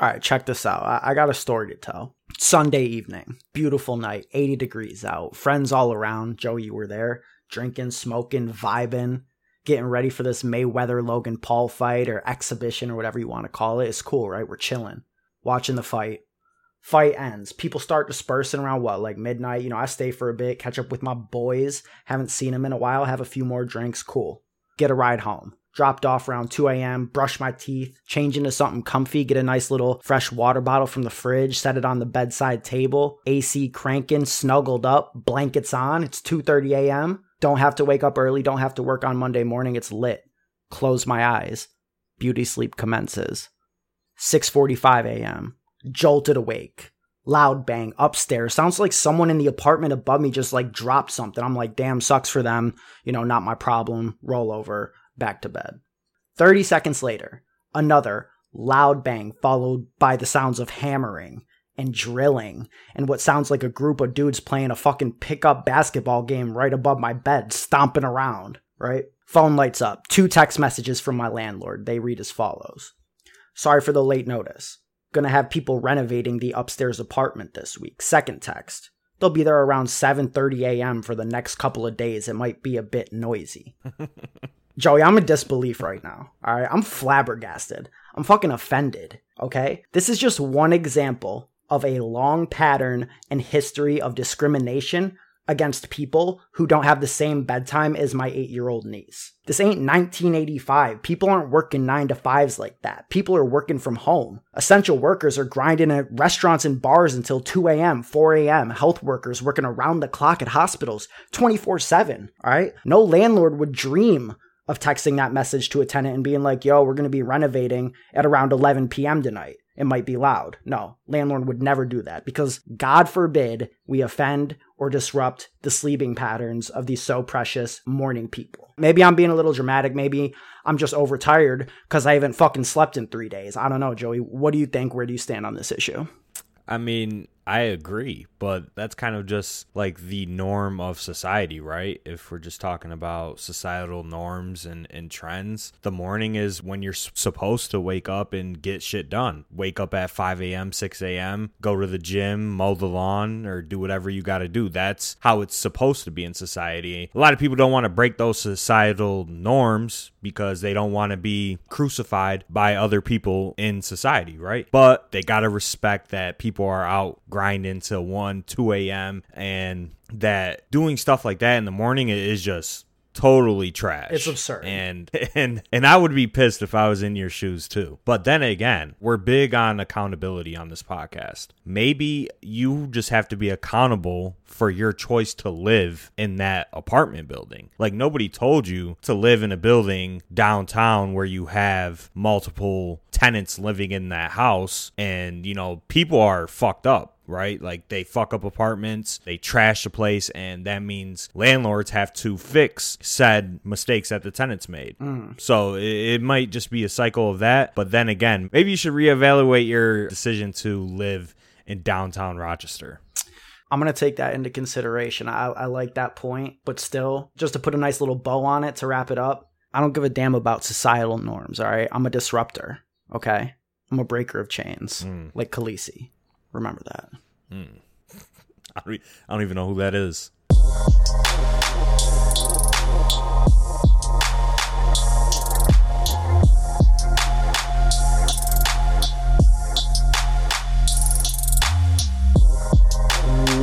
All right, check this out. I, got a story to tell. Sunday evening, beautiful night, 80 degrees out, friends all around. Joe, you were there, drinking, smoking, vibing, getting ready for this Mayweather Logan Paul fight or exhibition or whatever you want to call it. It's cool, right? We're chilling, watching the fight. Fight ends. People start dispersing around what, like midnight? You know, I stay for a bit, catch up with my boys. Haven't seen them in a while, have a few more drinks. Cool. Get a ride home dropped off around 2 a.m., brush my teeth, change into something comfy, get a nice little fresh water bottle from the fridge, set it on the bedside table, AC cranking, snuggled up, blankets on. It's 2:30 a.m. Don't have to wake up early, don't have to work on Monday morning. It's lit. Close my eyes. Beauty sleep commences. 6:45 a.m. Jolted awake. Loud bang upstairs. Sounds like someone in the apartment above me just like dropped something. I'm like, damn, sucks for them. You know, not my problem. Roll over back to bed. 30 seconds later, another loud bang followed by the sounds of hammering and drilling and what sounds like a group of dudes playing a fucking pickup basketball game right above my bed, stomping around, right? Phone lights up. Two text messages from my landlord. They read as follows Sorry for the late notice. Gonna have people renovating the upstairs apartment this week. Second text. They'll be there around 7:30 a.m. for the next couple of days. It might be a bit noisy. Joey, I'm in disbelief right now. All right. I'm flabbergasted. I'm fucking offended. Okay. This is just one example of a long pattern and history of discrimination against people who don't have the same bedtime as my eight year old niece. This ain't 1985. People aren't working nine to fives like that. People are working from home. Essential workers are grinding at restaurants and bars until 2 a.m., 4 a.m. Health workers working around the clock at hospitals 24 7. All right. No landlord would dream of texting that message to a tenant and being like, yo, we're going to be renovating at around 11 p.m. tonight. It might be loud. No, landlord would never do that because God forbid we offend or disrupt the sleeping patterns of these so precious morning people. Maybe I'm being a little dramatic. Maybe I'm just overtired because I haven't fucking slept in three days. I don't know, Joey. What do you think? Where do you stand on this issue? I mean, I agree, but that's kind of just like the norm of society, right? If we're just talking about societal norms and, and trends, the morning is when you're supposed to wake up and get shit done. Wake up at 5 a.m., 6 a.m., go to the gym, mow the lawn, or do whatever you got to do. That's how it's supposed to be in society. A lot of people don't want to break those societal norms because they don't want to be crucified by other people in society, right? But they got to respect that people are out grinding till 1, 2 a.m. and that doing stuff like that in the morning is just totally trash. It's absurd. And and and I would be pissed if I was in your shoes too. But then again, we're big on accountability on this podcast. Maybe you just have to be accountable for your choice to live in that apartment building. Like nobody told you to live in a building downtown where you have multiple tenants living in that house and you know people are fucked up right? Like they fuck up apartments, they trash the place, and that means landlords have to fix said mistakes that the tenants made. Mm. So it, it, might just be a cycle of that. But then again, maybe you should reevaluate your decision to live in downtown Rochester. I'm going to take that into consideration. I, I like that point, but still, just to put a nice little bow on it to wrap it up, I don't give a damn about societal norms, all right? I'm a disruptor, okay? I'm a breaker of chains, mm. like Khaleesi. Remember that. Mm. Don't, I don't even know who that is.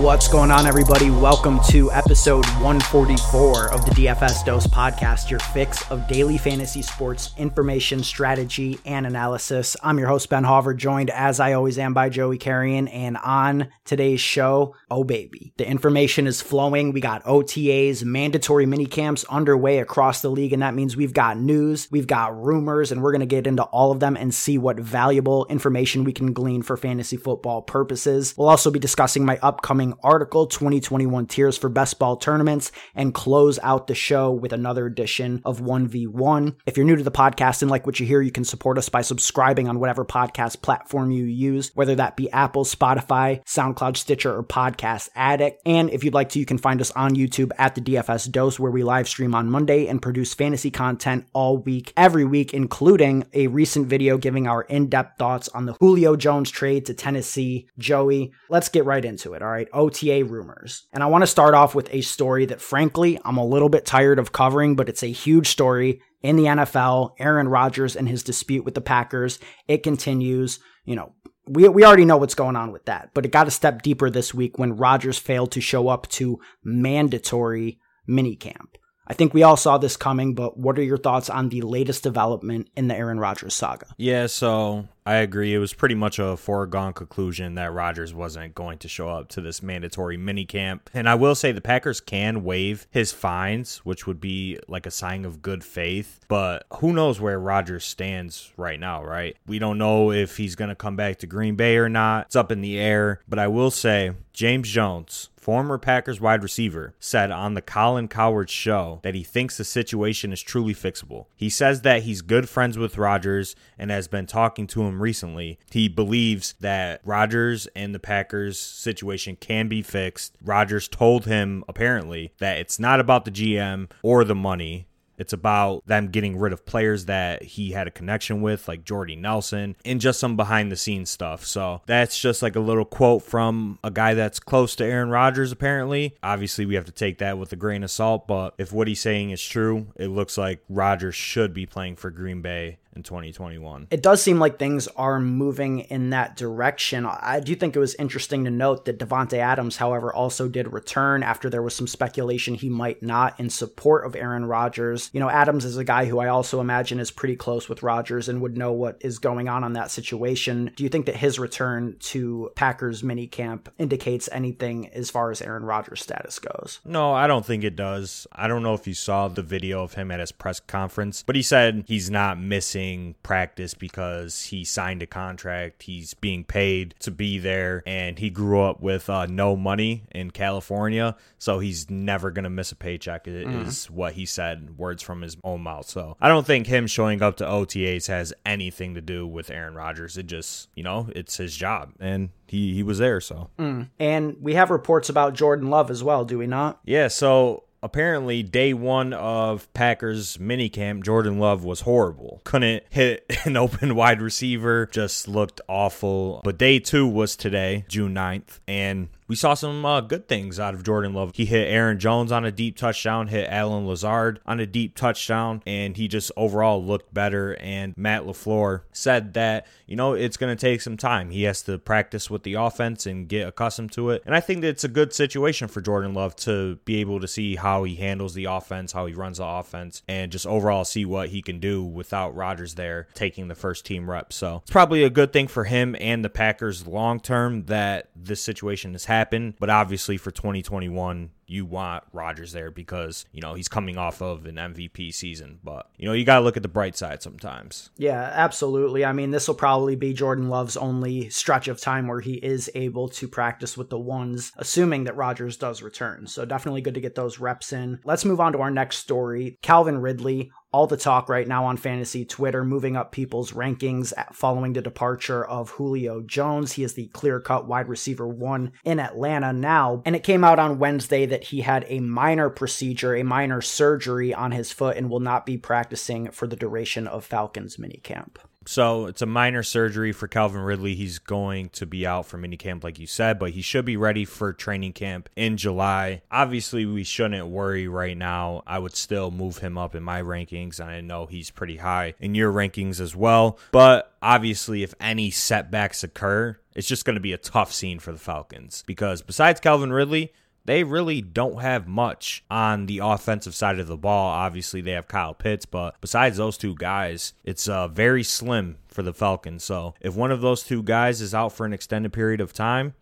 What's going on, everybody? Welcome to episode 144 of the DFS Dose podcast, your fix of daily fantasy sports information, strategy, and analysis. I'm your host, Ben Hauver, joined as I always am by Joey Carrion. And on today's show, oh baby, the information is flowing. We got OTAs, mandatory mini camps underway across the league. And that means we've got news, we've got rumors, and we're going to get into all of them and see what valuable information we can glean for fantasy football purposes. We'll also be discussing my upcoming article, 2021 tiers for best ball tournaments, and close out the show with another edition of 1v1. If you're new to the podcast and like what you hear, you can support us by subscribing on whatever podcast platform you use, whether that be Apple, Spotify, SoundCloud, Stitcher, or Podcast Addict. And if you'd like to, you can find us on YouTube at the DFS Dose, where we live stream on Monday and produce fantasy content all week, every week, including a recent video giving our in depth thoughts on the Julio Jones trade to Tennessee. Joey, let's get right into it, all right? OTA rumors. And I want to start off with a story that, frankly, I'm a little bit tired of covering, but it's a huge story in the NFL. Aaron Rodgers and his dispute with the Packers. It continues. You know, we, we already know what's going on with that, but it got a step deeper this week when Rodgers failed to show up to mandatory minicamp. I think we all saw this coming, but what are your thoughts on the latest development in the Aaron Rodgers saga? Yeah, so I agree. It was pretty much a foregone conclusion that Rodgers wasn't going to show up to this mandatory minicamp. And I will say the Packers can waive his fines, which would be like a sign of good faith. But who knows where Rodgers stands right now, right? We don't know if he's going to come back to Green Bay or not. It's up in the air. But I will say, James Jones, former Packers wide receiver, said on the Colin Cowherd show that he thinks the situation is truly fixable. He says that he's good friends with Rodgers and has been talking to him recently. He believes that Rodgers and the Packers situation can be fixed. Rodgers told him apparently that it's not about the GM or the money. It's about them getting rid of players that he had a connection with, like Jordy Nelson, and just some behind the scenes stuff. So that's just like a little quote from a guy that's close to Aaron Rodgers, apparently. Obviously, we have to take that with a grain of salt, but if what he's saying is true, it looks like Rodgers should be playing for Green Bay in 2021. It does seem like things are moving in that direction. I do think it was interesting to note that Davante Adams, however, also did return after there was some speculation he might not in support of Aaron Rodgers. You know, Adams is a guy who I also imagine is pretty close with Rodgers and would know what is going on on that situation. Do you think that his return to Packers minicamp indicates anything as far as Aaron Rodgers' status goes? No, I don't think it does. I don't know if you saw the video of him at his press conference, but he said he's not missing practice because he signed a contract. He's being paid to be there, and he grew up with uh, no money in California, so he's never gonna miss a paycheck. Mm. Is what he said, words from his own mouth. So I don't think him showing up to OTAs has anything to do with Aaron Rodgers. It just, you know, it's his job, and he he was there. So mm. and we have reports about Jordan Love as well, do we not? Yeah. So apparently day one of Packers minicamp, Jordan Love was horrible. Couldn't hit an open wide receiver, just looked awful. But day two was today, June 9th, and we saw some uh, good things out of Jordan Love. He hit Aaron Jones on a deep touchdown, hit Allen Lazard on a deep touchdown, and he just overall looked better. And Matt LaFleur said that, you know, it's going to take some time. He has to practice with the offense and get accustomed to it. And I think that it's a good situation for Jordan Love to be able to see how he handles the offense, how he runs the offense, and just overall see what he can do without Rodgers there taking the first team reps. So it's probably a good thing for him and the Packers long term that this situation has happened happen. But obviously for 2021, you want Rodgers there because, you know, he's coming off of an MVP season. But, you know, you got to look at the bright side sometimes. Yeah, absolutely. I mean, this will probably be Jordan Love's only stretch of time where he is able to practice with the ones, assuming that Rodgers does return. So definitely good to get those reps in. Let's move on to our next story. Calvin Ridley all the talk right now on fantasy Twitter, moving up people's rankings following the departure of Julio Jones. He is the clear cut wide receiver one in Atlanta now. And it came out on Wednesday that he had a minor procedure, a minor surgery on his foot, and will not be practicing for the duration of Falcons minicamp. So it's a minor surgery for Calvin Ridley. He's going to be out for minicamp, like you said, but he should be ready for training camp in July. Obviously, we shouldn't worry right now. I would still move him up in my rankings, and I know he's pretty high in your rankings as well. But obviously, if any setbacks occur, it's just going to be a tough scene for the Falcons because besides Calvin Ridley, they really don't have much on the offensive side of the ball. Obviously, they have Kyle Pitts, but besides those two guys, it's uh, very slim for the Falcons. So if one of those two guys is out for an extended period of time,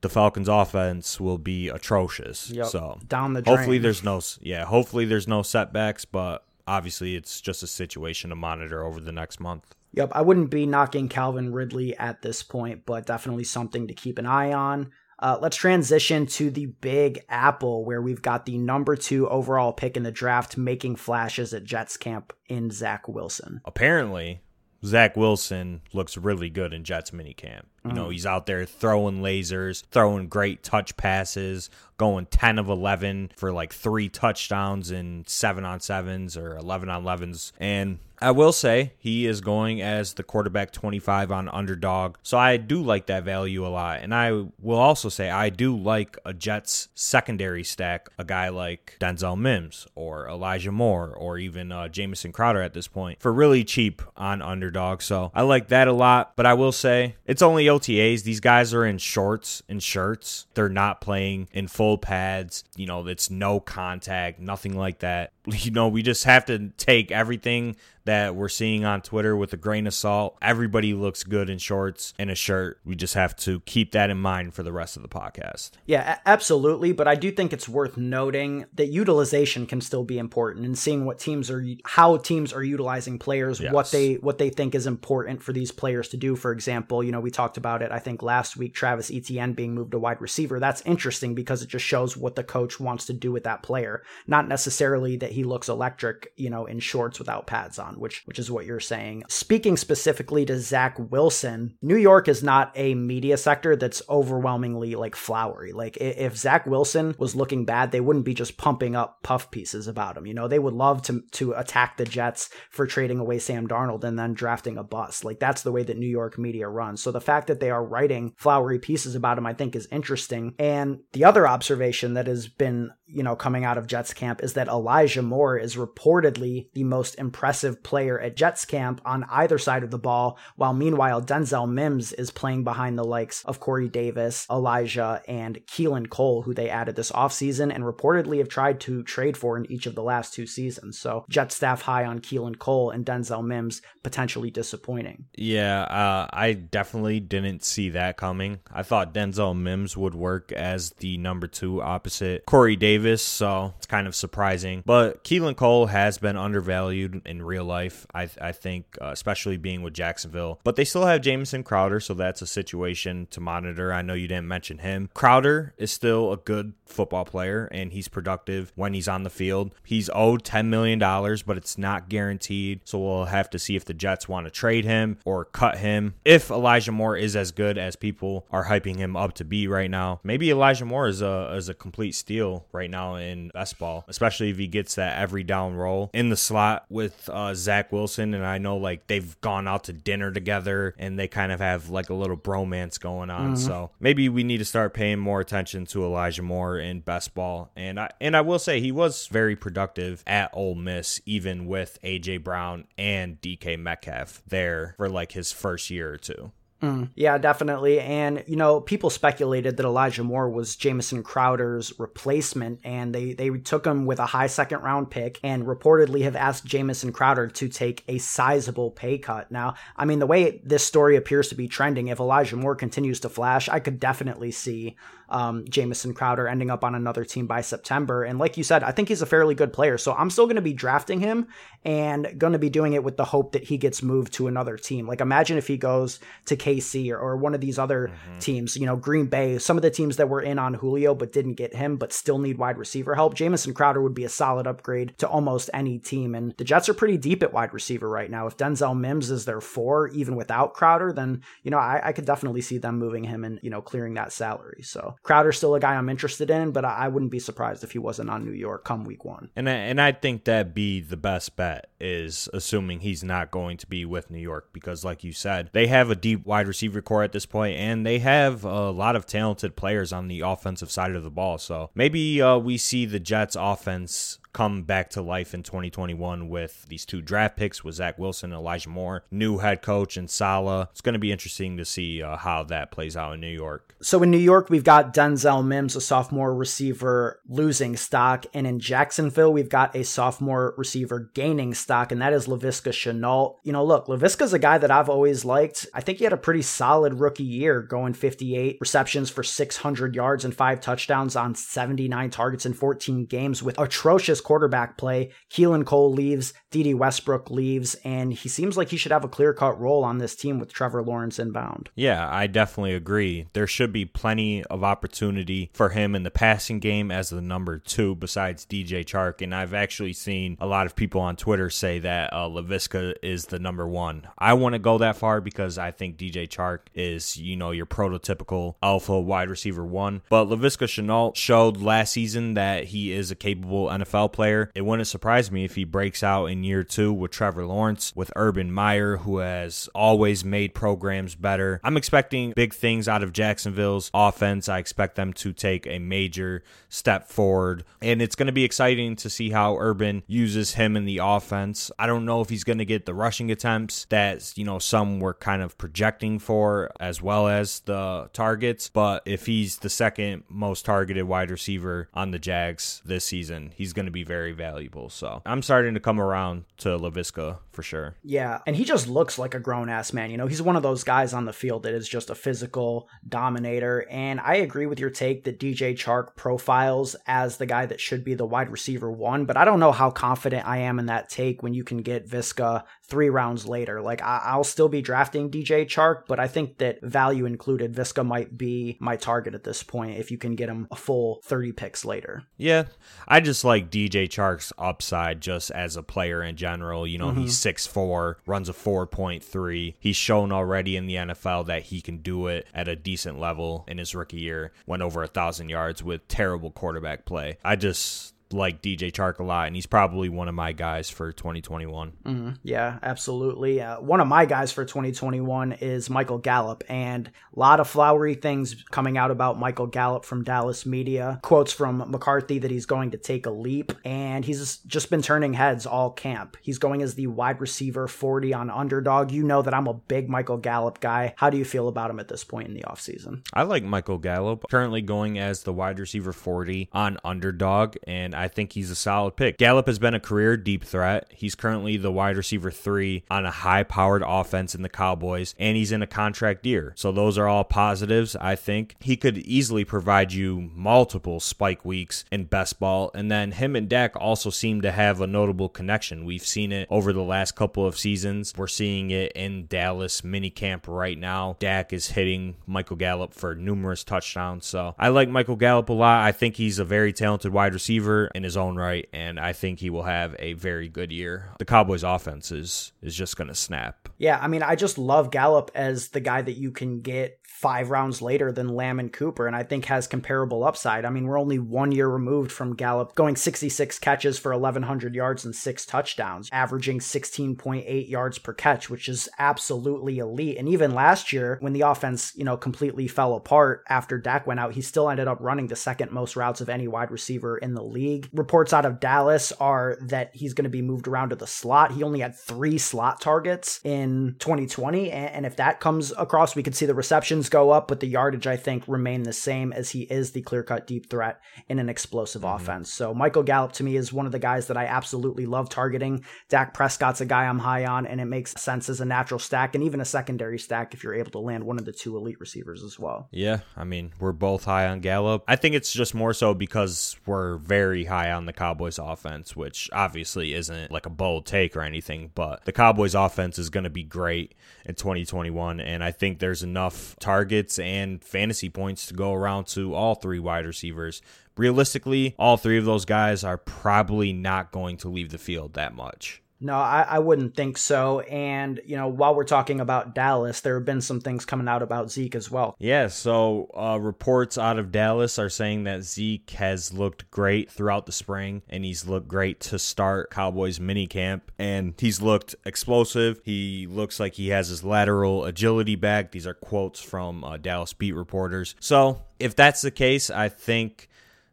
the Falcons offense will be atrocious. Yep. So down the drain. hopefully there's no yeah, hopefully there's no setbacks, but obviously it's just a situation to monitor over the next month. Yep, I wouldn't be knocking Calvin Ridley at this point, but definitely something to keep an eye on. Uh, let's transition to the Big Apple, where we've got the number two overall pick in the draft making flashes at Jets camp in Zach Wilson. Apparently, Zach Wilson looks really good in Jets minicamp. You know, he's out there throwing lasers, throwing great touch passes, going 10 of 11 for like three touchdowns in 7 on 7s or 11 on 11s. And I will say he is going as the quarterback 25 on underdog. So I do like that value a lot. And I will also say I do like a Jets secondary stack, a guy like Denzel Mims or Elijah Moore or even uh, Jamison Crowder at this point for really cheap on underdog. So I like that a lot. But I will say it's only OTAs. These guys are in shorts and shirts. They're not playing in full pads. You know, it's no contact, nothing like that. You know, we just have to take everything that we're seeing on Twitter with a grain of salt. Everybody looks good in shorts and a shirt. We just have to keep that in mind for the rest of the podcast. Yeah, absolutely. But I do think it's worth noting that utilization can still be important and seeing what teams are, how teams are utilizing players, Yes. what they what they think is important for these players to do. For example, you know, we talked about it. I think last week, Travis Etienne being moved to wide receiver. That's interesting because it just shows what the coach wants to do with that player, not necessarily that he looks electric, you know, in shorts without pads on, which which is what you're saying. Speaking specifically to Zach Wilson, New York is not a media sector that's overwhelmingly like flowery. Like if Zach Wilson was looking bad, they wouldn't be just pumping up puff pieces about him. You know, they would love to to attack the Jets for trading away Sam Darnold and then drafting a bust. Like that's the way that New York media runs. So the fact that they are writing flowery pieces about him, I think, is interesting. And the other observation that has been you know, coming out of Jets camp is that Elijah Moore is reportedly the most impressive player at Jets camp on either side of the ball, while meanwhile Denzel Mims is playing behind the likes of Corey Davis, Elijah, and Keelan Cole, who they added this offseason and reportedly have tried to trade for in each of the last two seasons. So Jets staff high on Keelan Cole and Denzel Mims potentially disappointing. Yeah, uh, I definitely didn't see that coming. I thought Denzel Mims would work as the number two opposite Corey Davis, so it's kind of surprising. But Keelan Cole has been undervalued in real life, I, I think, uh, especially being with Jacksonville. But they still have Jamison Crowder, so that's a situation to monitor. I know you didn't mention him. Crowder is still a good football player, and he's productive when he's on the field. He's owed $10 million, but it's not guaranteed, so we'll have to see if the Jets want to trade him or cut him. If Elijah Moore is as good as people are hyping him up to be right now, maybe Elijah Moore is a is a complete steal right now in best ball, especially if he gets that every down role in the slot with uh, Zach Wilson. And I know like they've gone out to dinner together and they kind of have like a little bromance going on. So maybe we need to start paying more attention to Elijah Moore in best ball. And I and I will say he was very productive at Ole Miss, even with AJ Brown and DK Metcalf there for like his first year or two. Mm. Yeah, definitely. And, you know, people speculated that Elijah Moore was Jamison Crowder's replacement, and they, they took him with a high second round pick and reportedly have asked Jamison Crowder to take a sizable pay cut. Now, I mean, the way this story appears to be trending, if Elijah Moore continues to flash, I could definitely see um, Jamison Crowder ending up on another team by September. And like you said, I think he's a fairly good player. So I'm still going to be drafting him and going to be doing it with the hope that he gets moved to another team. Like imagine if he goes to KC or, or one of these other teams, you know, Green Bay, some of the teams that were in on Julio but didn't get him but still need wide receiver help. Jamison Crowder would be a solid upgrade to almost any team. And the Jets are pretty deep at wide receiver right now. If Denzel Mims is their four, even without Crowder, then, you know, I, I could definitely see them moving him and, you know, clearing that salary. So Crowder's still a guy I'm interested in, but I, I wouldn't be surprised if he wasn't on New York come week one. And I, and I think that'd be the best bet is assuming he's not going to be with New York because, like you said, they have a deep wide receiver core at this point, and they have a lot of talented players on the offensive side of the ball. So maybe uh, we see the Jets' offense come back to life in 2021 with these two draft picks with Zach Wilson and Elijah Moore, new head coach and Saleh. It's going to be interesting to see uh, how that plays out in New York. So in New York, we've got Denzel Mims, a sophomore receiver, losing stock. And in Jacksonville, we've got a sophomore receiver gaining stock, and that is Laviska Shenault. You know, look, Laviska's a guy that I've always liked. I think he had a pretty solid rookie year, going 58 receptions for 600 yards and five touchdowns on 79 targets in 14 games with atrocious quarterback play. Keelan Cole leaves, Dede Westbrook leaves, and he seems like he should have a clear cut role on this team with Trevor Lawrence inbound. Yeah, I definitely agree. There should be plenty of opportunity for him in the passing game as the number two besides DJ Chark. And I've actually seen a lot of people on Twitter say that uh, Laviska is the number one. I want to go that far because I think DJ Chark is, you know, your prototypical alpha wide receiver one. But Laviska Shenault showed last season that he is a capable NFL player. It wouldn't surprise me if he breaks out in year two with Trevor Lawrence, with Urban Meyer, who has always made programs better. I'm expecting big things out of Jacksonville's offense. I expect them to take a major step forward. And it's going to be exciting to see how Urban uses him in the offense. I don't know if he's going to get the rushing attempts that, you know, some were kind of projecting for as well as the targets. But if he's the second most targeted wide receiver on the Jags this season, he's going to be very valuable. So I'm starting to come around to Laviska for sure. Yeah. And he just looks like a grown ass man. You know, he's one of those guys on the field that is just a physical dominator. And I agree with your take that DJ Chark profiles as the guy that should be the wide receiver one, but I don't know how confident I am in that take when you can get Viska three rounds later. Like I- will still be drafting DJ Chark, but I think that value included, Viska might be my target at this point if you can get him a full 30 picks later. Yeah. I just like DJ Chark's upside just as a player in general. You know, mm-hmm. he's 6'4, runs a 4.3. He's shown already in the NFL that he can do it at a decent level in his rookie year. Went over a thousand yards with terrible quarterback play. I just like DJ Chark a lot, and he's probably one of my guys for 2021. Mm-hmm. Yeah, absolutely. Uh, one of my guys for 2021 is Michael Gallup, and a lot of flowery things coming out about Michael Gallup from Dallas media. Quotes from McCarthy that he's going to take a leap, and he's just been turning heads all camp. He's going as the wide receiver 40 on underdog. You know that I'm a big Michael Gallup guy. How do you feel about him at this point in the offseason? I like Michael Gallup, currently going as the wide receiver 40 on underdog, and I think he's a solid pick. Gallup has been a career deep threat. He's currently the wide receiver three on a high powered offense in the Cowboys, and he's in a contract year. So those are all positives, I think. He could easily provide you multiple spike weeks in best ball, and then him and Dak also seem to have a notable connection. We've seen it over the last couple of seasons. We're seeing it in Dallas minicamp right now. Dak is hitting Michael Gallup for numerous touchdowns. So I like Michael Gallup a lot. I think he's a very talented wide receiver in his own right, and I think he will have a very good year. The Cowboys' offense is is just going to snap. Yeah, I mean, I just love Gallup as the guy that you can get five rounds later than Lamb and Cooper, and I think has comparable upside. I mean, we're only one year removed from Gallup going 66 catches for 1,100 yards and six touchdowns, averaging 16.8 yards per catch, which is absolutely elite. And even last year, when the offense, you know, completely fell apart after Dak went out, he still ended up running the second most routes of any wide receiver in the league. Reports out of Dallas are that he's going to be moved around to the slot. He only had three slot targets in 2020, and if that comes across, we could see the receptions go up, but the yardage, I think, remain the same as he is the clear cut deep threat in an explosive mm-hmm. offense. So Michael Gallup to me is one of the guys that I absolutely love targeting. Dak Prescott's a guy I'm high on, and it makes sense as a natural stack and even a secondary stack if you're able to land one of the two elite receivers as well. Yeah, I mean, we're both high on Gallup. I think it's just more so because we're very high on the Cowboys offense, which obviously isn't like a bold take or anything, but the Cowboys offense is going to be great in 2021. And I think there's enough targets and fantasy points to go around to all three wide receivers. Realistically, all three of those guys are probably not going to leave the field that much. No, I, I wouldn't think so. And, you know, while we're talking about Dallas, there have been some things coming out about Zeke as well. Yeah, so uh, reports out of Dallas are saying that Zeke has looked great throughout the spring and he's looked great to start Cowboys minicamp. And he's looked explosive. He looks like he has his lateral agility back. These are quotes from uh, Dallas beat reporters. So if that's the case, I think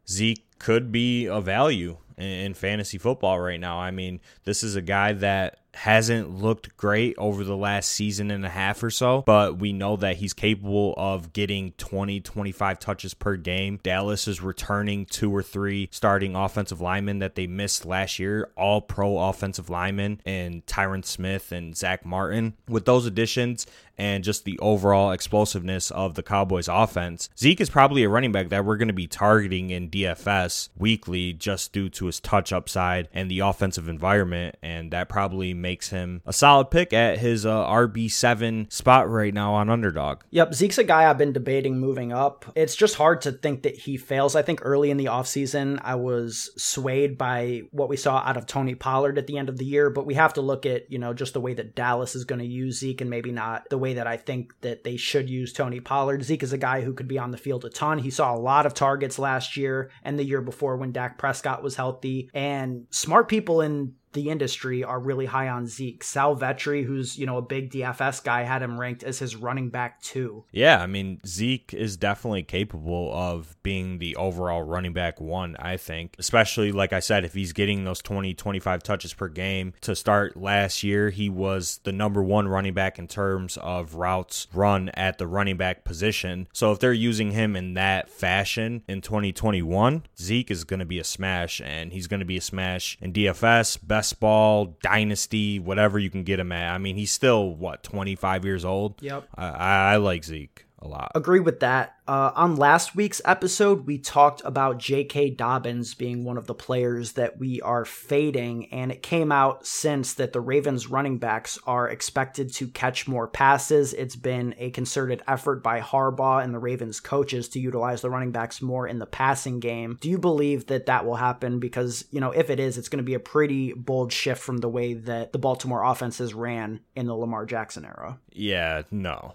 Zeke could be a value in fantasy football right now. I mean, this is a guy that hasn't looked great over the last season and a half or so, but we know that he's capable of getting 20, 25 touches per game. Dallas is returning two or three starting offensive linemen that they missed last year, all pro offensive linemen, and Tyron Smith and Zack Martin. With those additions, and just the overall explosiveness of the Cowboys offense. Zeke is probably a running back that we're going to be targeting in DFS weekly just due to his touch upside and the offensive environment. And that probably makes him a solid pick at his uh, RB7 spot right now on underdog. Yep, Zeke's a guy I've been debating moving up. It's just hard to think that he fails. I think early in the offseason, I was swayed by what we saw out of Tony Pollard at the end of the year, but we have to look at, you know, just the way that Dallas is going to use Zeke and maybe not the way that I think that they should use Tony Pollard. Zeke is a guy who could be on the field a ton. He saw a lot of targets last year and the year before when Dak Prescott was healthy. And smart people in the industry are really high on Zeke. Sal Vetri, who's, you know, a big DFS guy, had him ranked as his running back too. Yeah, I mean, Zeke is definitely capable of being the overall running back one, I think. Especially, like I said, if he's getting those 20, 25 touches per game. To start last year, he was the number one running back in terms of routes run at the running back position. So if they're using him in that fashion in 2021, Zeke is going to be a smash, and he's going to be a smash in DFS best ball, dynasty, whatever you can get him at. I mean, he's still what twenty five years old. Yep. I, I like Zeke a lot. Agree with that. Uh, on last week's episode, we talked about J.K. Dobbins being one of the players that we are fading, and it came out since that the Ravens running backs are expected to catch more passes. It's been a concerted effort by Harbaugh and the Ravens coaches to utilize the running backs more in the passing game. Do you believe that that will happen? Because, you know, if it is, it's going to be a pretty bold shift from the way that the Baltimore offenses ran in the Lamar Jackson era. Yeah, no.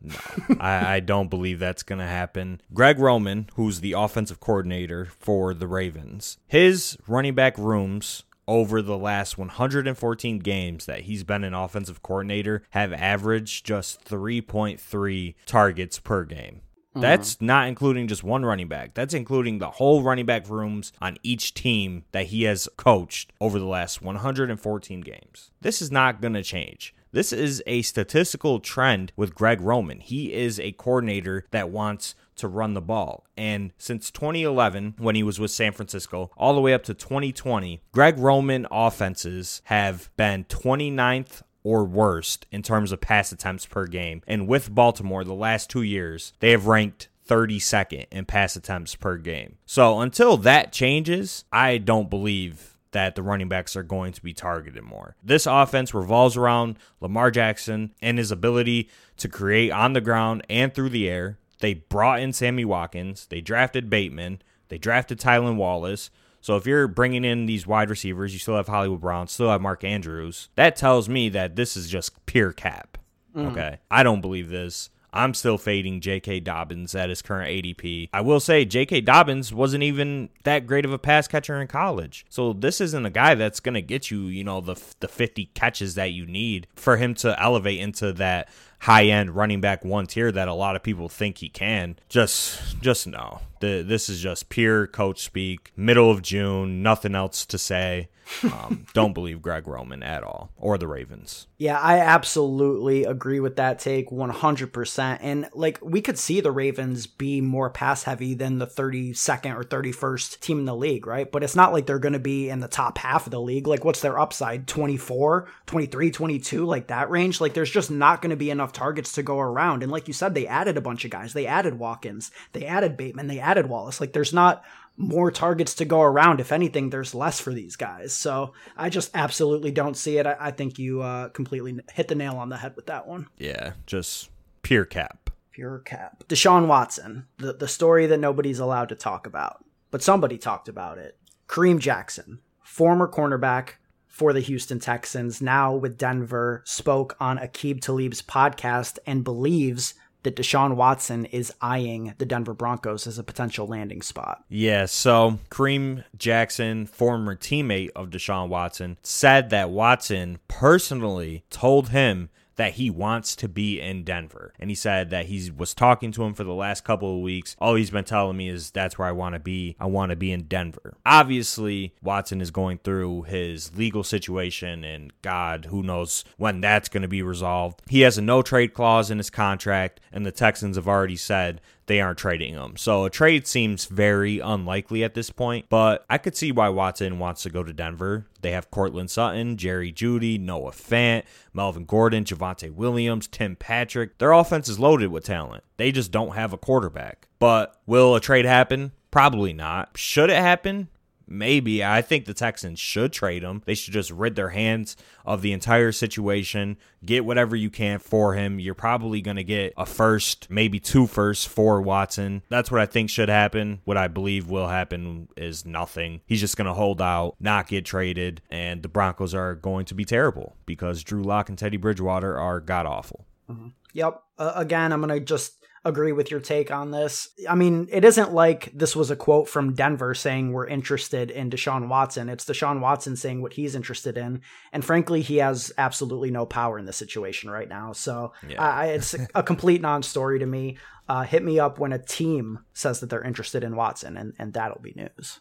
No, I, I, don't believe that's going to happen. Greg Roman, who's the offensive coordinator for the Ravens, his running back rooms over the last 114 games that he's been an offensive coordinator have averaged just 3.3 targets per game. Mm-hmm. That's not including just one running back. That's including the whole running back rooms on each team that he has coached over the last 114 games. This is not going to change. This is a statistical trend with Greg Roman. He is a coordinator that wants to run the ball. And since 2011, when he was with San Francisco, all the way up to 2020, Greg Roman offenses have been 29th or worst in terms of pass attempts per game. And with Baltimore, the last two years, they have ranked 32nd in pass attempts per game. So until that changes, I don't believe that the running backs are going to be targeted more. This offense revolves around Lamar Jackson and his ability to create on the ground and through the air. They brought in Sammy Watkins, they drafted Bateman, they drafted Tylan Wallace. So if you're bringing in these wide receivers, you still have Hollywood Brown, still have Mark Andrews. That tells me that this is just pure cap. Mm. Okay. I don't believe this. I'm still fading J.K. Dobbins at his current ADP. I will say J.K. Dobbins wasn't even that great of a pass catcher in college. So this isn't a guy that's going to get you, you know, the the 50 catches that you need for him to elevate into that high end running back one tier that a lot of people think he can. Just just no. The, this is just pure coach speak. Middle of June, nothing else to say. Um, don't believe Greg Roman at all or the Ravens. Yeah, I absolutely agree with that take 100%. And like we could see the Ravens be more pass heavy than the 32nd or 31st team in the league, right? But it's not like they're going to be in the top half of the league. Like what's their upside? 24, 23, 22, like that range? Like there's just not going to be enough targets to go around. And like you said, they added a bunch of guys. They added Watkins, they added Bateman, they added Wallace. Like there's not more targets to go around. If anything, there's less for these guys. So I just absolutely don't see it. I, I think you uh, completely hit the nail on the head with that one. Yeah, just pure cap. Pure cap. Deshaun Watson, the, the story that nobody's allowed to talk about, but somebody talked about it. Kareem Jackson, former cornerback for the Houston Texans, now with Denver, spoke on Aqib Talib's podcast and believes that Deshaun Watson is eyeing the Denver Broncos as a potential landing spot. Yeah, so Kareem Jackson, former teammate of Deshaun Watson, said that Watson personally told him that he wants to be in Denver. And he said that he was talking to him for the last couple of weeks. All he's been telling me is that's where I want to be. I want to be in Denver. Obviously, Watson is going through his legal situation, and God, who knows when that's going to be resolved. He has a no trade clause in his contract, and the Texans have already said they aren't trading him. So a trade seems very unlikely at this point, but I could see why Watson wants to go to Denver. They have Courtland Sutton, Jerry Jeudy, Noah Fant, Melvin Gordon, Javonte Williams, Tim Patrick. Their offense is loaded with talent. They just don't have a quarterback. But will a trade happen? Probably not. Should it happen? Maybe. I think the Texans should trade him. They should just rid their hands of the entire situation, get whatever you can for him. You're probably going to get a first, maybe two firsts for Watson. That's what I think should happen. What I believe will happen is nothing. He's just going to hold out, not get traded, and the Broncos are going to be terrible because Drew Lock and Teddy Bridgewater are god awful. Mm-hmm. Yep. Uh, again, I'm going to just agree with your take on this. I mean, it isn't like this was a quote from Denver saying we're interested in Deshaun Watson. It's Deshaun Watson saying what he's interested in. And frankly, he has absolutely no power in this situation right now. So yeah. I, it's a complete non story to me. Uh, hit me up when a team says that they're interested in Watson, and, and that'll be news.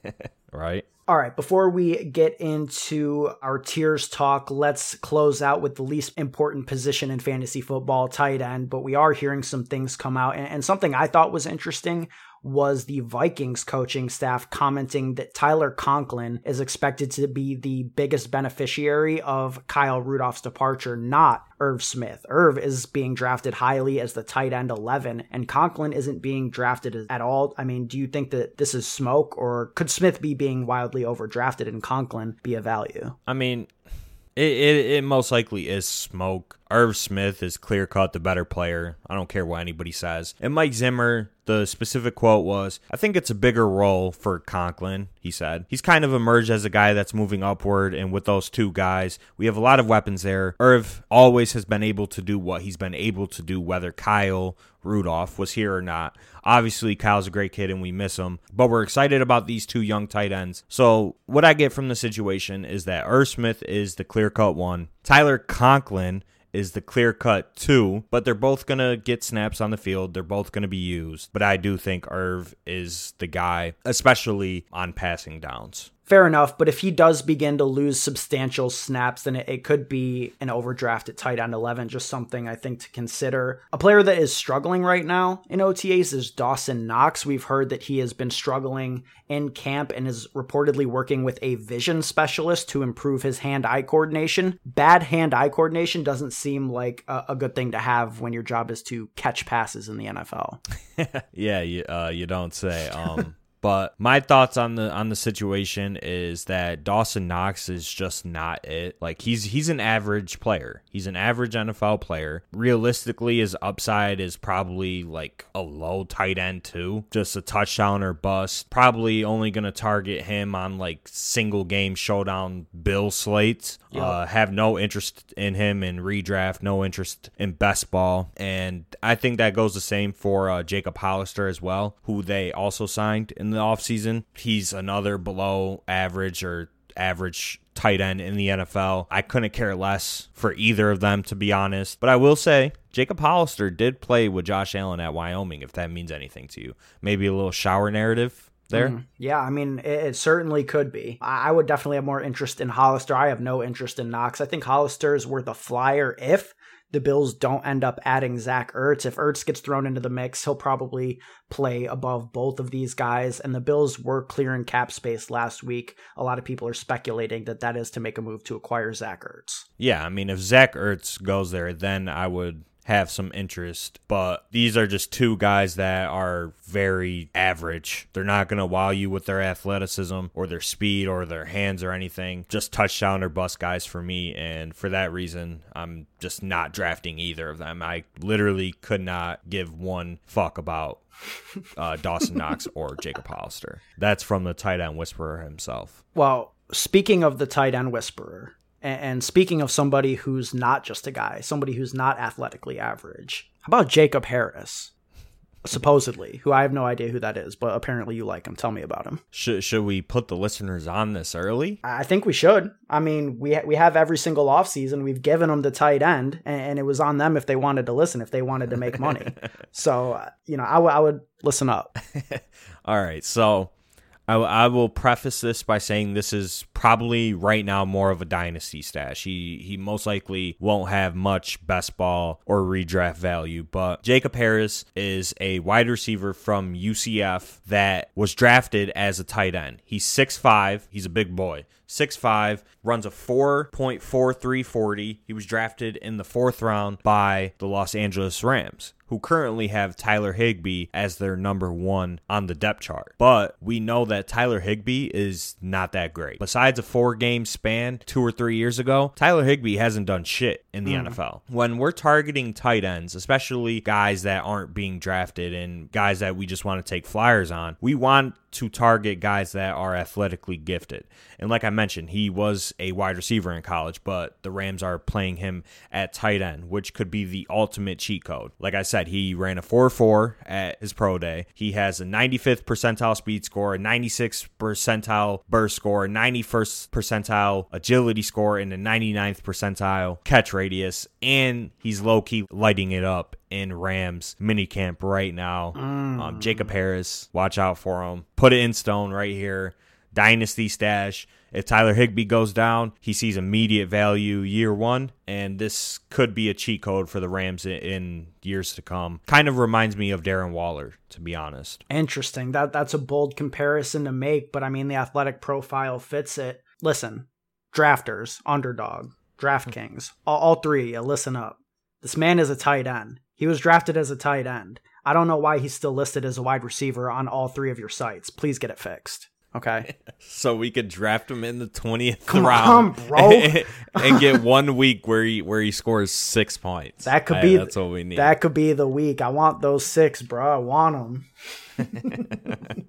right. All right, before we get into our tiers talk, let's close out with the least important position in fantasy football, tight end. But we are hearing some things come out, and, and something I thought was interesting was the Vikings coaching staff commenting that Tyler Conklin is expected to be the biggest beneficiary of Kyle Rudolph's departure, not Irv Smith. Irv is being drafted highly as the tight end 11, and Conklin isn't being drafted at all. I mean, do you think that this is smoke, or could Smith be being wildly overdrafted and Conklin be a value? I mean, it, it, it most likely is smoke. Irv Smith is clear cut the better player. I don't care what anybody says. And Mike Zimmer, the specific quote was, I think it's a bigger role for Conklin, he said. He's kind of emerged as a guy that's moving upward, and with those two guys, we have a lot of weapons there. Irv always has been able to do what he's been able to do, whether Kyle Rudolph was here or not. Obviously, Kyle's a great kid and we miss him, but we're excited about these two young tight ends. So, what I get from the situation is that Irv Smith is the clear cut one. Tyler Conklin is the clear cut two, but they're both going to get snaps on the field. They're both going to be used. But I do think Irv is the guy, especially on passing downs fair enough. But if he does begin to lose substantial snaps, then it, it, could be an overdraft at tight end 11, just something I think to consider. A player that is struggling right now in OTAs is Dawson Knox. We've heard that he has been struggling in camp and is reportedly working with a vision specialist to improve his hand eye coordination. Bad hand eye coordination doesn't seem like a, a, good thing to have when your job is to catch passes in the NFL. yeah, you, uh, you don't say. Um, but my thoughts on the on the situation is that Dawson Knox is just not it. Like he's he's an average player. He's an average NFL player. Realistically, his upside is probably like a low tight end too, just a touchdown or bust. Probably only gonna target him on like single game showdown bill slates. Yep. Uh, have no interest in him in redraft. No interest in best ball, and I think that goes the same for uh, Jacob Hollister as well, who they also signed in in the offseason. He's another below average or average tight end in the NFL. I couldn't care less for either of them, to be honest. But I will say, Jacob Hollister did play with Josh Allen at Wyoming, if that means anything to you. Maybe a little shower narrative there? Mm, yeah, I mean, it, it, certainly could be. I, I would definitely have more interest in Hollister. I have no interest in Knox. I think Hollister is worth a flyer if the Bills don't end up adding Zach Ertz. If Ertz gets thrown into the mix, he'll probably play above both of these guys. And the Bills were clearing cap space last week. A lot of people are speculating that that is to make a move to acquire Zach Ertz. Yeah, I mean, if Zach Ertz goes there, then I would have some interest, but these are just two guys that are very average. They're not going to wow you with their athleticism or their speed or their hands or anything. Just touchdown or bust guys for me. And for that reason, I'm just not drafting either of them. I literally could not give one fuck about uh, Dawson Knox or Jacob Hollister. That's from the tight end whisperer himself. Well, speaking of the tight end whisperer, and speaking of somebody who's not just a guy, somebody who's not athletically average, how about Jacob Harris? supposedly, who I have no idea who that is, but apparently you like him. Tell me about him. Should should we put the listeners on this early? I think we should. I mean, we we have every single offseason. We've given them the tight end, and, and, it was on them if they wanted to listen, if they wanted to make money. so, uh, you know, I, w- I would listen up. All right. So I, I will preface this by saying this is probably right now more of a dynasty stash. He he most likely won't have much best ball or redraft value, but Jacob Harris is a wide receiver from UCF that was drafted as a tight end. He's 6'5, he's a big boy. 6'5, runs a 4.4340. He was drafted in the fourth round by the Los Angeles Rams who currently have Tyler Higbee as their number one on the depth chart. But we know that Tyler Higbee is not that great. Besides a four game span two or three years ago, Tyler Higbee hasn't done shit in the mm. NFL. When we're targeting tight ends, especially guys that aren't being drafted and guys that we just want to take flyers on, we want to target guys that are athletically gifted. And like I mentioned, he was a wide receiver in college, but the Rams are playing him at tight end, which could be the ultimate cheat code. Like I said, he ran a 4 4 at his pro day. He has a 95th percentile speed score, a 96th percentile burst score, a 91st percentile agility score, and a 99th percentile catch radius. And he's low key lighting it up in Rams minicamp right now. Mm. Um, Jacob Harris, watch out for him. Put it in stone right here. Dynasty stash. If Tyler Higbee goes down, he sees immediate value year one, and this could be a cheat code for the Rams in years to come. Kind of reminds me of Darren Waller, to be honest. Interesting. That that's a bold comparison to make, but I mean the athletic profile fits it. Listen, drafters, underdog, DraftKings, all, all three, listen up. This man is a tight end. He was drafted as a tight end. I don't know why he's still listed as a wide receiver on all three of your sites. Please get it fixed. Okay. so we could draft him in the twentieth round, on, bro, and get one week where he where he scores six points. That could be that's what we need. That could be the week. I want those six, bro. I want them.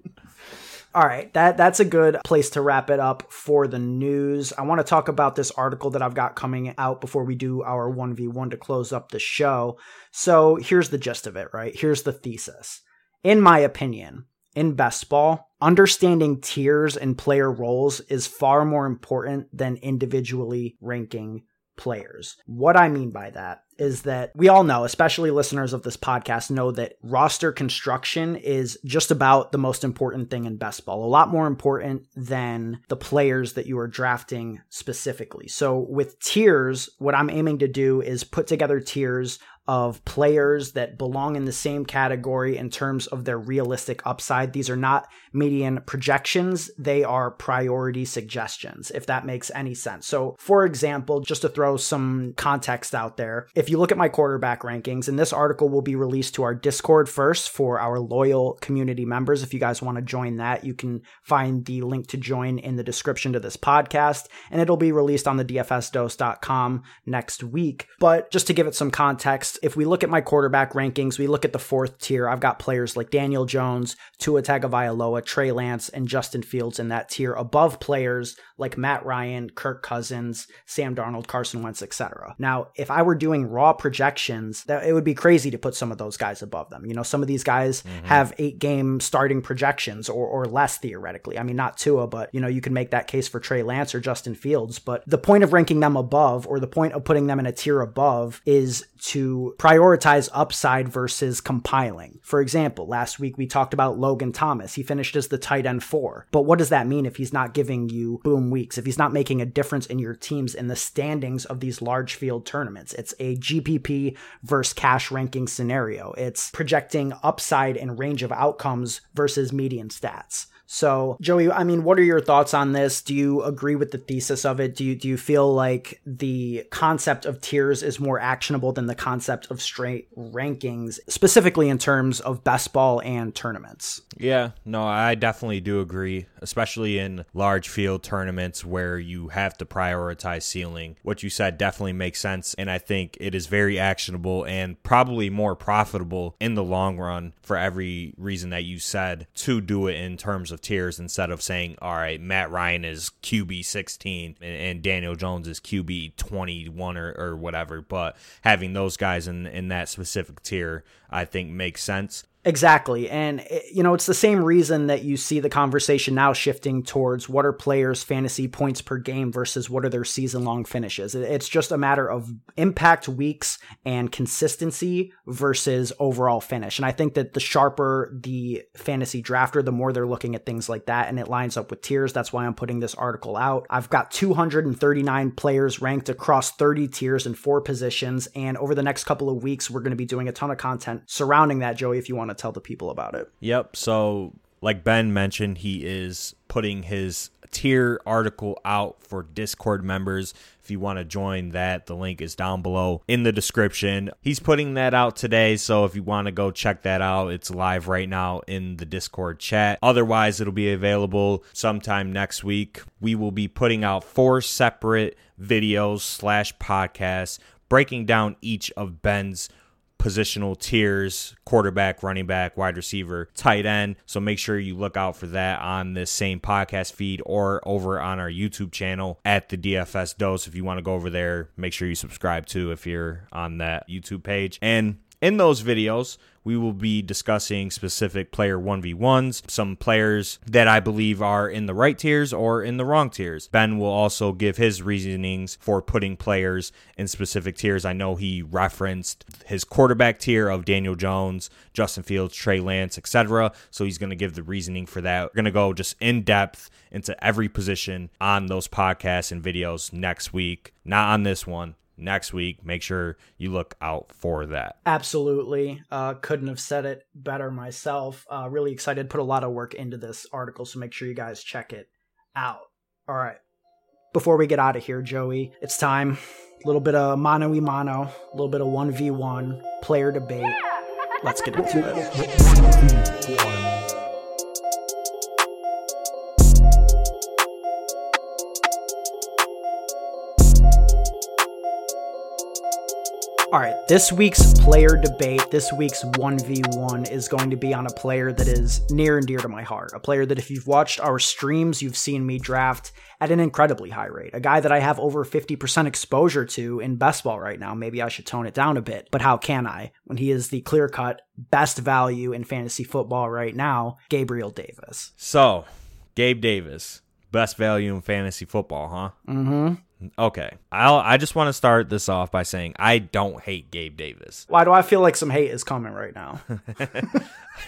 All right, that that's a good place to wrap it up for the news. I want to talk about this article that I've got coming out before we do our 1v1 to close up the show. So, here's the gist of it, right? Here's the thesis. In my opinion, in best ball, understanding tiers and player roles is far more important than individually ranking players. What I mean by that is that we all know, especially listeners of this podcast, know that roster construction is just about the most important thing in best ball, a lot more important than the players that you are drafting specifically. So with tiers, what I'm aiming to do is put together tiers of players that belong in the same category in terms of their realistic upside. These are not median projections, they are priority suggestions, if that makes any sense. So, for example, just to throw some context out there, if you look at my quarterback rankings, and this article will be released to our Discord first for our loyal community members. If you guys want to join that, you can find the link to join in the description to this podcast, and it'll be released on the dfsdose.com next week. But just to give it some context, if we look at my quarterback rankings, we look at the fourth tier, I've got players like Daniel Jones, Tua Tagovailoa, Trey Lance, and Justin Fields in that tier above players like Matt Ryan, Kirk Cousins, Sam Darnold, Carson Wentz, etc. Now, if I were doing raw projections, that it would be crazy to put some of those guys above them. You know, some of these guys mm-hmm. have eight game starting projections or, or less theoretically. I mean, not Tua, but you know, you can make that case for Trey Lance or Justin Fields. But the point of ranking them above or the point of putting them in a tier above is to prioritize upside versus compiling. For example, last week we talked about Logan Thomas. He finished as the tight end four. But what does that mean if he's not giving you boom weeks, if he's not making a difference in your teams in the standings of these large field tournaments? It's a GPP versus cash ranking scenario. It's projecting upside and range of outcomes versus median stats. So, Joey, I mean, what are your thoughts on this? Do you agree with the thesis of it? Do you do you feel like the concept of tiers is more actionable than the concept of straight rankings, specifically in terms of best ball and tournaments? Yeah, no, I definitely do agree, especially in large field tournaments where you have to prioritize ceiling. What you said definitely makes sense, and I think it is very actionable and probably more profitable in the long run for every reason that you said to do it in terms of of tiers instead of saying, all right, Matt Ryan is QB 16 and, and Daniel Jones is QB 21 or, or whatever. But having those guys in, in that specific tier, I think makes sense. Exactly. And, eh, you know, it's the same reason that you see the conversation now shifting towards what are players' fantasy points per game versus what are their season long finishes. It's just a matter of impact weeks and consistency versus overall finish. And I think that the sharper the fantasy drafter, the more they're looking at things like that. And it lines up with tiers. That's why I'm putting this article out. I've got 239 players ranked across 30 tiers and four positions. And over the next couple of weeks, we're going to be doing a ton of content surrounding that, Joey, if you want to tell the people about it. Yep. So, like Ben mentioned, he is putting his tier article out for Discord members. If you want to join that, the link is down below in the description. He's putting that out today, so if you want to go check that out, it's live right now in the Discord chat. Otherwise, it'll be available sometime next week. We will be putting out four separate videos slash podcasts breaking down each of Ben's positional tiers quarterback, running back, wide receiver, tight end. So make sure you look out for that on this same podcast feed or over on our YouTube channel at the DFS Dose. If you want to go over there, make sure you subscribe to if you're on that YouTube page. And in those videos, we will be discussing specific player 1v1s, some players that I believe are in the right tiers or in the wrong tiers. Ben will also give his reasonings for putting players in specific tiers. I know he referenced his quarterback tier of Daniel Jones, Justin Fields, Trey Lance, etc. So he's going to give the reasoning for that. We're going to go just in depth into every position on those podcasts and videos next week. Not on this one, next week. Make sure you look out for that. Absolutely. Uh, couldn't have said it better myself. Uh, really excited. Put a lot of work into this article, so make sure you guys check it out. All right. Before we get out of here, Joey, it's time. A little bit of mano y mano, a little bit of 1v1 player debate. Let's get into it. All right, this week's player debate, this week's 1v1 is going to be on a player that is near and dear to my heart. A player that, if you've watched our streams, you've seen me draft at an incredibly high rate. A guy that I have over 50% exposure to in best ball right now. Maybe I should tone it down a bit, but how can I when he is the clear cut best value in fantasy football right now, Gabriel Davis? So, Gabe Davis, best value in fantasy football, huh? Mm hmm. Okay. I'll I just want to start this off by saying I don't hate Gabe Davis. Why do I feel like some hate is coming right now?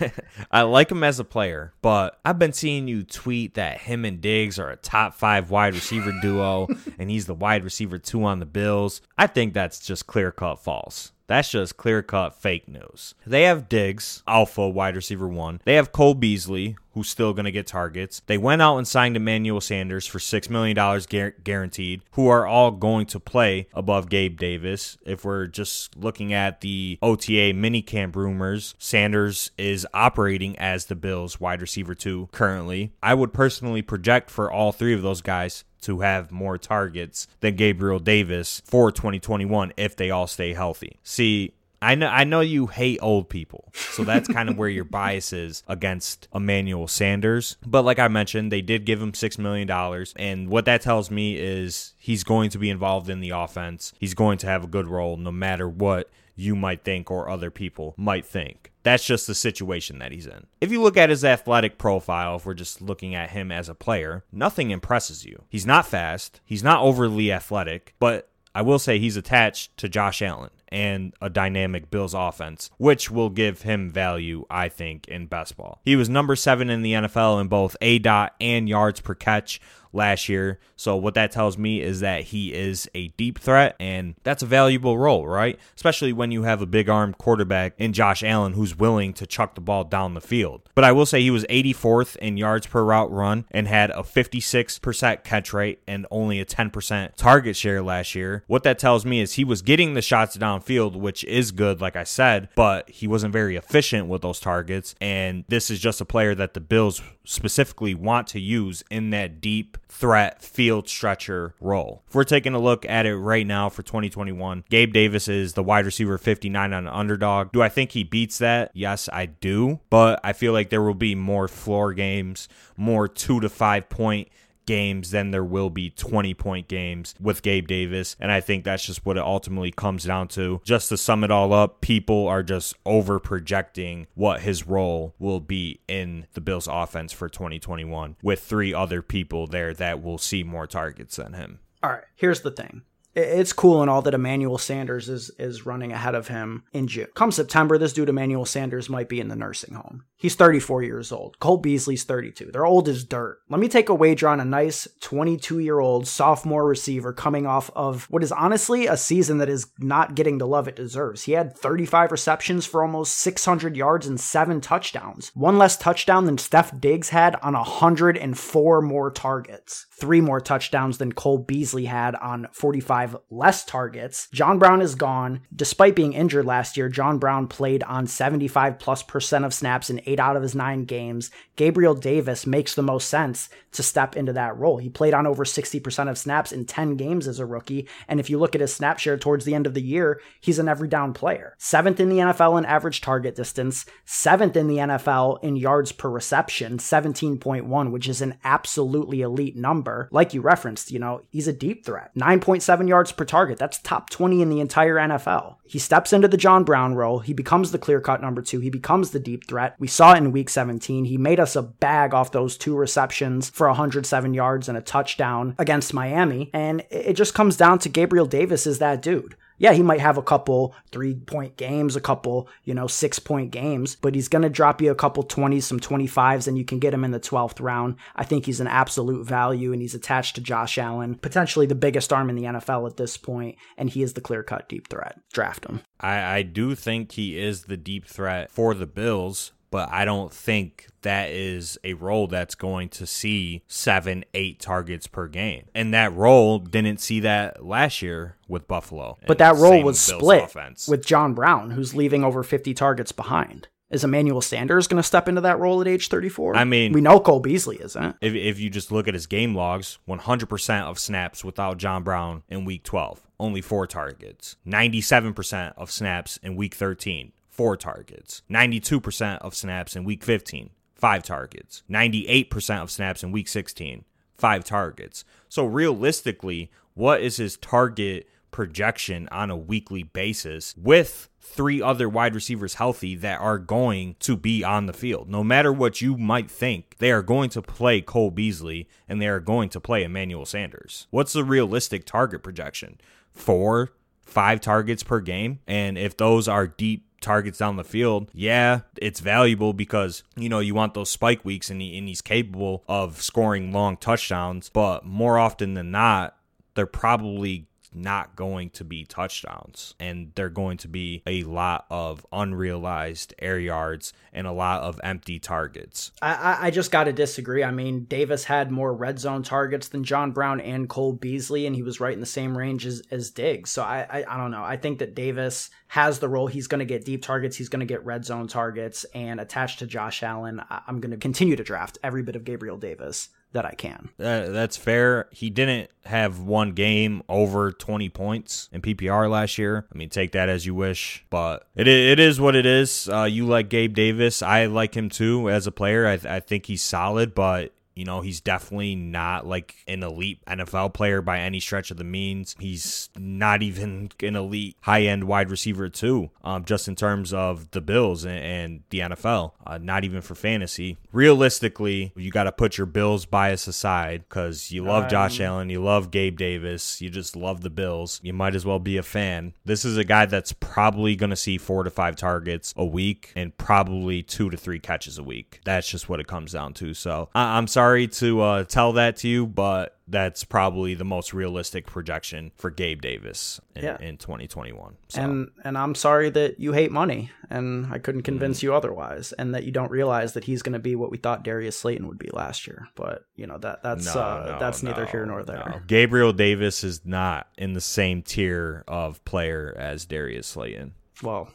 I like him as a player, but I've been seeing you tweet that him and Diggs are a top 5 wide receiver duo and he's the wide receiver 2 on the Bills. I think that's just clear-cut false. That's just clear cut fake news. They have Diggs, alpha wide receiver one. They have Cole Beasley, who's still going to get targets. They went out and signed Emmanuel Sanders for $6 million guaranteed, who are all going to play above Gabe Davis. If we're just looking at the OTA minicamp rumors, Sanders is operating as the Bills wide receiver two currently. I would personally project for all three of those guys to have more targets than Gabriel Davis for 2021 if they all stay healthy. See, I know I know you hate old people. So that's kind of where your bias is against Emmanuel Sanders. But like I mentioned, they did give him 6 million dollars and what that tells me is he's going to be involved in the offense. He's going to have a good role no matter what you might think or other people might think. That's just the situation that he's in. If you look at his athletic profile, if we're just looking at him as a player, nothing impresses you. He's not fast, he's not overly athletic, but I will say he's attached to Josh Allen and a dynamic Bills offense, which will give him value, I think, in best ball. He was number seven in the NFL in both aDOT and yards per catch last year. So what that tells me is that he is a deep threat and that's a valuable role, right? Especially when you have a big arm quarterback in Josh Allen who's willing to chuck the ball down the field. But I will say he was 84th in yards per route run and had a 56% catch rate and only a 10% target share last year. What that tells me is he was getting the shots downfield, which is good, like I said, but he wasn't very efficient with those targets. And this is just a player that the Bills specifically want to use in that deep threat field stretcher role. If we're taking a look at it right now for 2021, Gabe Davis is the wide receiver 59 on underdog. Do I think he beats that? Yes, I do. But I feel like there will be more floor games, more two to five point games than there will be 20 point games with Gabe Davis. And I think that's just what it ultimately comes down to. Just to sum it all up, people are just over projecting what his role will be in the Bills offense for 2021 with three other people there that will see more targets than him. All right, here's the thing it's cool and all that Emmanuel Sanders is is running ahead of him in June. Come September, this dude Emmanuel Sanders might be in the nursing home. He's 34 years old. Cole Beasley's 32. They're old as dirt. Let me take a wager on a nice 22 year old sophomore receiver coming off of what is honestly a season that is not getting the love it deserves. He had 35 receptions for almost 600 yards and seven touchdowns. One less touchdown than Steph Diggs had on 104 more targets. Three more touchdowns than Cole Beasley had on 45 less targets. John Brown is gone. Despite being injured last year, John Brown played on 75 plus percent of snaps in eight out of his nine games. Gabriel Davis makes the most sense to step into that role. He played on over 60% of snaps in 10 games as a rookie. And if you look at his snap share towards the end of the year, he's an every down player. Seventh in the NFL in average target distance, seventh in the NFL in yards per reception, 17.1, which is an absolutely elite number. Like you referenced, you know, he's a deep threat. 9.7 yards per target. That's top 20 in the entire NFL. He steps into the John Brown role. He becomes the clear cut number two. He becomes the deep threat. We saw it in week 17. He made us a bag off those two receptions for 107 yards and a touchdown against Miami. And it just comes down to Gabriel Davis is that dude yeah, he might have a couple three point games, a couple, you know, six point games, but he's going to drop you a couple 20s, some 25s, and you can get him in the 12th round. I think he's an absolute value and he's attached to Josh Allen, potentially the biggest arm in the NFL at this point, and he is the clear cut deep threat. Draft him. I, I do think he is the deep threat for the Bills but I don't think that is a role that's going to see seven, eight targets per game. And that role didn't see that last year with Buffalo. But that role was Bills split offense. with John Brown, who's leaving over 50 targets behind. Is Emmanuel Sanders going to step into that role at age 34? I mean, we know Cole Beasley isn't. If, if you just look at his game logs, 100% of snaps without John Brown in week 12, only four targets. 97% of snaps in week 13, four targets. 92% of snaps in week 15, five targets. 98% of snaps in week 16, five targets. So realistically, what is his target projection on a weekly basis with three other wide receivers healthy that are going to be on the field. No matter what you might think, they are going to play Cole Beasley and they are going to play Emmanuel Sanders. What's the realistic target projection? Four, five targets per game? And if those are deep targets down the field, yeah, it's valuable because, you know, you want those spike weeks and, he, and he's capable of scoring long touchdowns. But more often than not, they're probably not going to be touchdowns and they're going to be a lot of unrealized air yards and a lot of empty targets. I, I just got to disagree. I mean, Davis had more red zone targets than John Brown and Cole Beasley, and he was right in the same range as, as Diggs. So I, I, I don't know. I think that Davis has the role. He's going to get deep targets. He's going to get red zone targets. And attached to Josh Allen, I'm going to continue to draft every bit of Gabriel Davis that I can. Uh, that's fair. He didn't have one game over 20 points in PPR last year. I mean, take that as you wish, but it it is what it is. Uh, you like Gabe Davis. I like him too as a player. I, I think he's solid, but you know, he's definitely not like an elite NFL player by any stretch of the means. He's not even an elite high end wide receiver, too, um, just in terms of the Bills and, and the NFL, uh, not even for fantasy. Realistically, you got to put your Bills bias aside because you love Josh um, Allen, you love Gabe Davis, you just love the Bills. You might as well be a fan. This is a guy that's probably going to see four to five targets a week and probably two to three catches a week. That's just what it comes down to. So I- I'm sorry sorry to uh, tell that to you, but that's probably the most realistic projection for Gabe Davis in, yeah. in 2021. So. And and I'm sorry that you hate money, and I couldn't convince mm. you otherwise, and that you don't realize that he's going to be what we thought Darius Slayton would be last year. But you know that that's no, uh, no, that's no, neither here nor there. Gabriel Davis is not in the same tier of player as Darius Slayton. Well,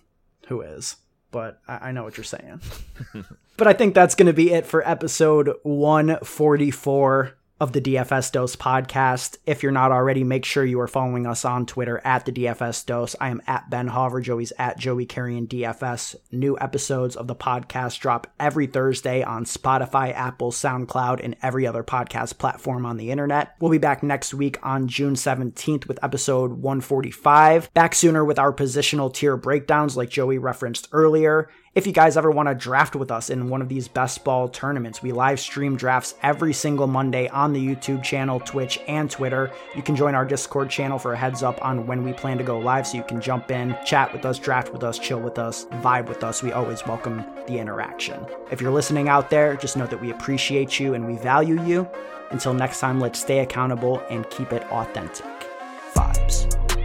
who is? But I, I know what you're saying. But I think that's going to be it for episode 144. Of the DFS Dose podcast. If you're not already, make sure you are following us on Twitter at the DFS Dose. I am at Ben Hauver. Joey's at Joey Carrion DFS. New episodes of the podcast drop every Thursday on Spotify, Apple, SoundCloud, and every other podcast platform on the internet. We'll be back next week on June 17th with episode 145. Back sooner with our positional tier breakdowns, like Joey referenced earlier. If you guys ever want to draft with us in one of these best ball tournaments, we live stream drafts every single Monday on the YouTube channel, Twitch, and Twitter. You can join our Discord channel for a heads up on when we plan to go live so you can jump in, chat with us, draft with us, chill with us, vibe with us. We always welcome the interaction. If you're listening out there, just know that we appreciate you and we value you. Until next time, let's stay accountable and keep it authentic. Vibes.